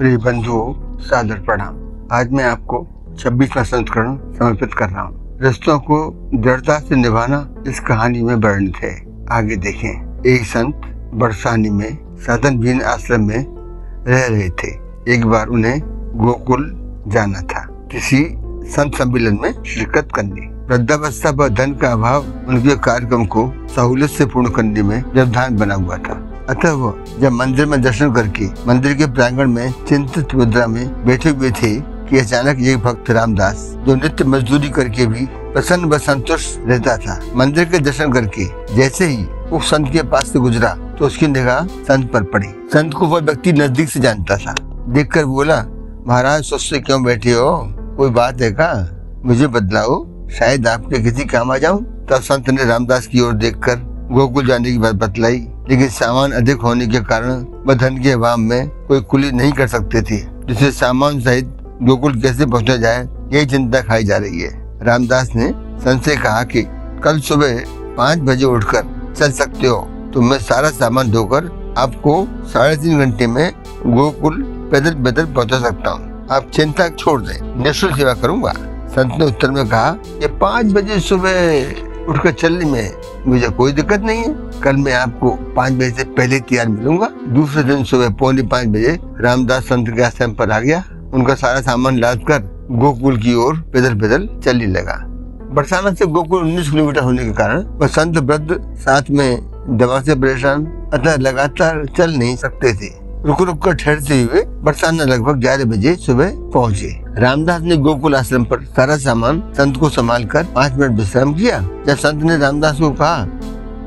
प्रिय बंधुओं सादर प्रणाम। आज मैं आपको छब्बीसवा संस्करण समर्पित कर रहा हूँ। रिश्तों को दृढ़ता से निभाना इस कहानी में वर्णित है आगे देखें। एक संत बरसानी में साधन भीन आश्रम में रह रहे थे। एक बार उन्हें गोकुल जाना था। किसी संत सम्मेलन में शिरकत करने। वृद्धावस्था व धन का अभाव उनके कार्यक्रम को सहूलियत से पूर्ण करने में व्यवधान बना हुआ था। अतः वो जब मंदिर में दर्शन करके मंदिर के प्रांगण में चिंतित मुद्रा में बैठे हुए थे कि अचानक एक भक्त रामदास, जो नित्य मजदूरी करके भी प्रसन्न व संतुष्ट रहता था, मंदिर के दर्शन करके जैसे ही उस संत के पास से गुजरा तो उसकी निगाह संत पर पड़ी। संत को वह व्यक्ति नज़दीक से जानता था। देखकर बोला, महाराज सोचते क्यों बैठे हो? कोई बात है का? मुझे बदलाओ। शायद आपके किसी काम आ जाऊँ? तब संत ने रामदास की ओर देखकर गोकुल जाने की बात बतलाई। लेकिन सामान अधिक होने के कारण वह धन के अभाव में कोई कुली नहीं कर सकते थे। जिसे सामान सहित गोकुल कैसे पहुँचा जाए, यही चिंता खाई जा रही है। रामदास ने संत से कहा कि कल सुबह पाँच बजे उठकर चल सकते हो तो मैं सारा सामान धोकर आपको साढ़े तीन घंटे में गोकुल पैदल पैदल पहुँचा सकता हूँ। आप चिंता छोड़ दें, निःशुल्क सेवा करूँगा। संत ने उत्तर में कहा, ये पाँच बजे सुबह उठकर चलने में मुझे कोई दिक्कत नहीं है। कल मैं आपको पाँच बजे से पहले तैयार मिलूँगा। दूसरे दिन सुबह पौने पाँच बजे रामदास संत के आश्रम पर आ गया। उनका सारा सामान लाद कर गोकुल की ओर पैदल पैदल चलने लगा। बरसाना से गोकुल उन्नीस किलोमीटर होने के कारण वह संत वृद्ध साथ में दवा से परेशान अतः लगातार चल नहीं सकते थे। रुक रुक कर ठहरते हुए बरसाना लगभग ग्यारह बजे सुबह पहुँचे। रामदास ने गोकुल आश्रम पर सारा सामान संत को संभाल कर पाँच मिनट विश्राम किया। जब संत ने रामदास को कहा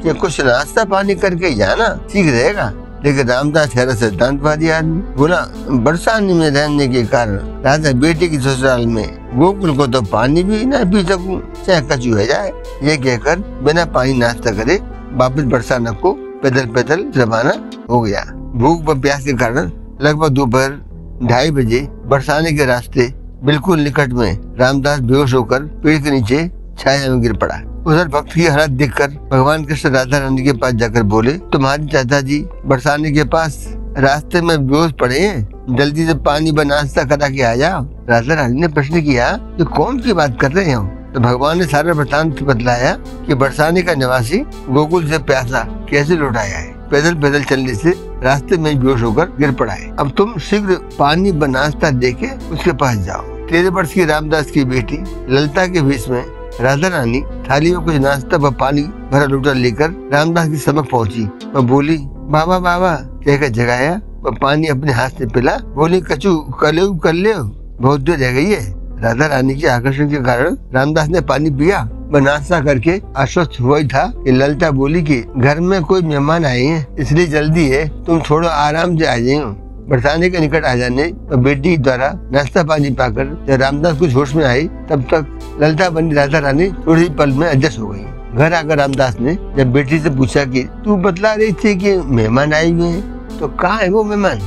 कि कुछ नाश्ता पानी करके जाना, ठीक रहेगा। लेकिन रामदास ठहरा सिद्धांतवादी आदमी बोला बरसानी में रहने के कारण राजा बेटे की ससुराल में गोकुल को तो पानी भी न पी सकूँ, चाहे कचू है जाए। ये कहकर बिना पानी नाश्ता करे वापस बरसाना को पैदल पैदल रवाना हो गया। भूख व प्यास के कारण लगभग दोपहर ढाई बजे बरसाने के रास्ते बिल्कुल निकट में रामदास बेहोश होकर पेड़ के नीचे छाया में गिर पड़ा। उधर भक्त की हालत देखकर भगवान कृष्ण राधा रानी के पास जाकर बोले, तुम्हारे चाचा जी बरसाने के पास रास्ते में बेहोश पड़े हैं। जल्दी से पानी व नाश्ता करा के आ जाओ। राधा रानी ने प्रश्न किया कि कौन की बात कर रहे हो? तो भगवान ने सारा वृतांत बतलाया कि बरसाने का निवासी गोकुल से प्यासा कैसे लौटाया है। पैदल पैदल चलने से रास्ते में बेहोश होकर गिर पड़ा है। अब तुम शीघ्र पानी व नाश्ता देके उसके पास जाओ। तेरह वर्ष की रामदास की बेटी ललता के बीच में राधा रानी थाली में कुछ नाश्ता व पानी भरा लोटा लेकर रामदास की समझ पहुँची। वह बोली, बाबा बाबा कहकर जगाया, वह पानी अपने हाथ से पिला, बोली, कचू कर ले कर ले, बहुत देर रह गई है। राधा रानी के आकर्षण के कारण रामदास ने पानी पिया। व नाश्ता करके आश्वस्त हुआ ही था कि ललता बोली कि, घर में कोई मेहमान आए हैं, इसलिए जल्दी है, तुम थोड़ा आराम से आ जाओ बरसाने के निकट आ जाने तो बेटी द्वारा नाश्ता पानी पाकर जब रामदास कुछ होश में आई, तब तक ललता बनी राधा रानी थोड़ी पल में एडजस्ट हो गई। घर आकर रामदास ने जब बेटी से पूछा कि, तू बतला रही थी कि मेहमान आए हुए हैं? तो कहाँ है वो मेहमान?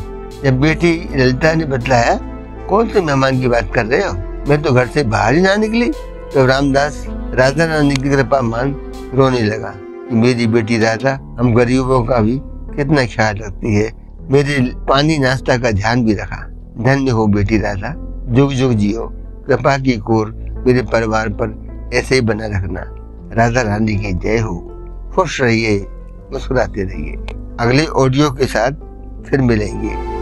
जब बेटी ललिता ने बतलाया, कौन से मेहमान की बात कर रहे हो? मैं तो घर से बाहर ही ना निकली। तो रामदास राधा रानी की कृपा मान रोने लगा मेरी बेटी राधा, हम गरीबों का भी कितना ख्याल रखती है। मेरे पानी नाश्ता का ध्यान भी रखा। धन्य हो बेटी राधा जुग जुग जियो। कृपा की कोर मेरे परिवार पर ऐसे ही बना रखना। राधा रानी की जय हो। खुश रहिए, मुस्कुराते रहिए। अगले ऑडियो के साथ फिर मिलेंगे।